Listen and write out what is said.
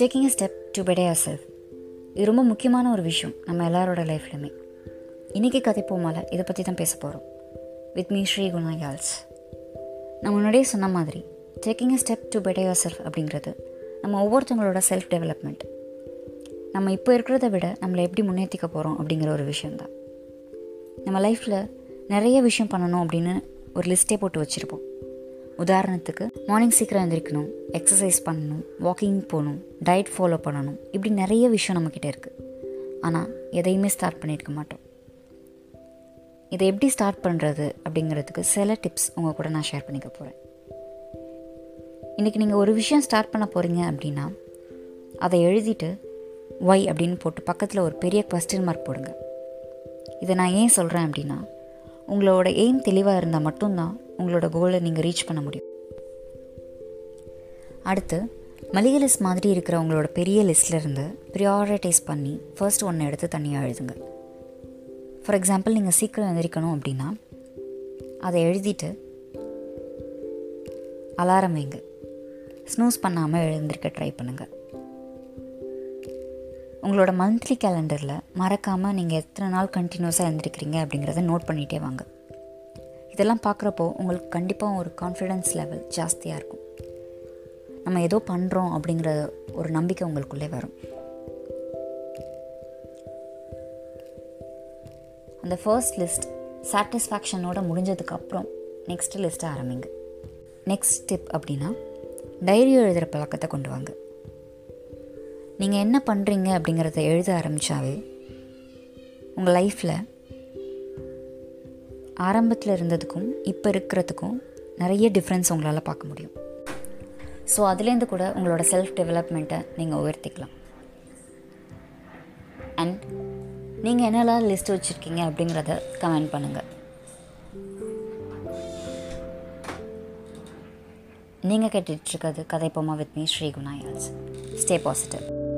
Taking a step to better a self இது ரொம்ப முக்கியமான ஒரு விஷயம் நம்ம எல்லாரோட லைஃப்லையுமே இன்றைக்கி கதை போமால இதை பற்றி தான் பேச போகிறோம் வித் மீ ஸ்ரீ குணா யால்ஸ் நான் முன்னாடியே சொன்ன மாதிரி taking a step to better a self அப்படிங்கிறது நம்ம ஒவ்வொருத்தவங்களோட செல்ஃப் டெவலப்மெண்ட் நம்ம இப்போ இருக்கிறத விட நம்மளை எப்படி முன்னேற்றிக்க போகிறோம் அப்படிங்கிற ஒரு விஷயந்தான் நம்ம லைஃப்பில் நிறைய விஷயம் பண்ணணும் அப்படின்னு ஒரு லிஸ்ட்டே போட்டு வச்சுருப்போம். உதாரணத்துக்கு மார்னிங் சீக்கிரம் எழுந்திரிக்கணும் எக்ஸசைஸ் பண்ணணும் வாக்கிங் போகணும் டயட் ஃபாலோ பண்ணணும் இப்படி நிறைய விஷயம் நம்மக்கிட்ட இருக்குது ஆனால் எதையுமே ஸ்டார்ட் பண்ணியிருக்க மாட்டோம். இதை எப்படி ஸ்டார்ட் பண்ணுறது அப்படிங்கிறதுக்கு சில டிப்ஸ் உங்கள் கூட நான் ஷேர் பண்ணிக்க போகிறேன் இன்றைக்கி நீங்கள் ஒரு விஷயம் ஸ்டார்ட் பண்ண போகிறீங்க அப்படின்னா அதை எழுதிட்டு ஒய் அப்படின்னு போட்டு பக்கத்தில் ஒரு பெரிய கொஸ்டின் மார்க் போடுங்க. இதை நான் ஏன் சொல்கிறேன் அப்படின்னா உங்களோட எய்ம் தெளிவாக இருந்தால் மட்டும்தான் உங்களோட கோலை நீங்கள் ரீச் பண்ண முடியும். அடுத்து மளிகை லிஸ்ட் மாதிரி இருக்கிற உங்களோட பெரிய லிஸ்ட்லேருந்து ப்ரியாரிட்டைஸ் பண்ணி ஃபர்ஸ்ட் ஒன்று எடுத்து தனியாக எழுதுங்க. ஃபார் எக்ஸாம்பிள் நீங்கள் சீக்கிரம் எழுந்திரிக்கணும் அப்படின்னா அதை எழுதிட்டு அலாரம் வைங்க. ஸ்னூஸ் பண்ணாமல் எழுந்திருக்க ட்ரை பண்ணுங்கள் உங்களோட மந்த்லி கேலண்டரில் மறக்காமல் நீங்கள் எத்தனை நாள் கண்டினியூஸாக எழுந்திருக்கிறீங்க அப்படிங்கிறத நோட் பண்ணிகிட்டே வாங்க. இதெல்லாம் பார்க்குறப்போ உங்களுக்கு கண்டிப்பாக ஒரு கான்ஃபிடென்ஸ் லெவல் ஜாஸ்தியாக இருக்கும். நம்ம ஏதோ பண்ணுறோம் அப்படிங்கிற ஒரு நம்பிக்கை உங்களுக்குள்ளே வரும். அந்த ஃபர்ஸ்ட் லிஸ்ட் சாட்டிஸ்ஃபேக்ஷனோட முடிஞ்சதுக்கப்புறம் நெக்ஸ்ட் லிஸ்ட்டை ஆரம்பிங்க. நெக்ஸ்ட் ஸ்டெப் அப்படின்னா டைரி எழுதுகிற பழக்கத்தை கொண்டு வாங்க. நீங்கள் என்ன பண்ணுறீங்க அப்படிங்கிறத எழுத ஆரம்பித்தாவே உங்கள் லைஃப்பில் ஆரம்பத்தில் இருந்ததுக்கும் இப்போ இருக்கிறதுக்கும் நிறைய டிஃப்ரென்ஸ் உங்களால் பார்க்க முடியும். ஸோ அதுலேருந்து கூட உங்களோட செல்ஃப் டெவலப்மெண்ட்டை நீங்கள் உயர்த்திக்கலாம். அண்ட் நீங்கள் என்னெல்லாம் லிஸ்ட் வச்சுருக்கீங்க அப்படிங்கிறத கமெண்ட் பண்ணுங்கள் நீங்கள் கேட்டுட்ருக்கிறது கதை பொம்மா with me Shri Gunayals stay positive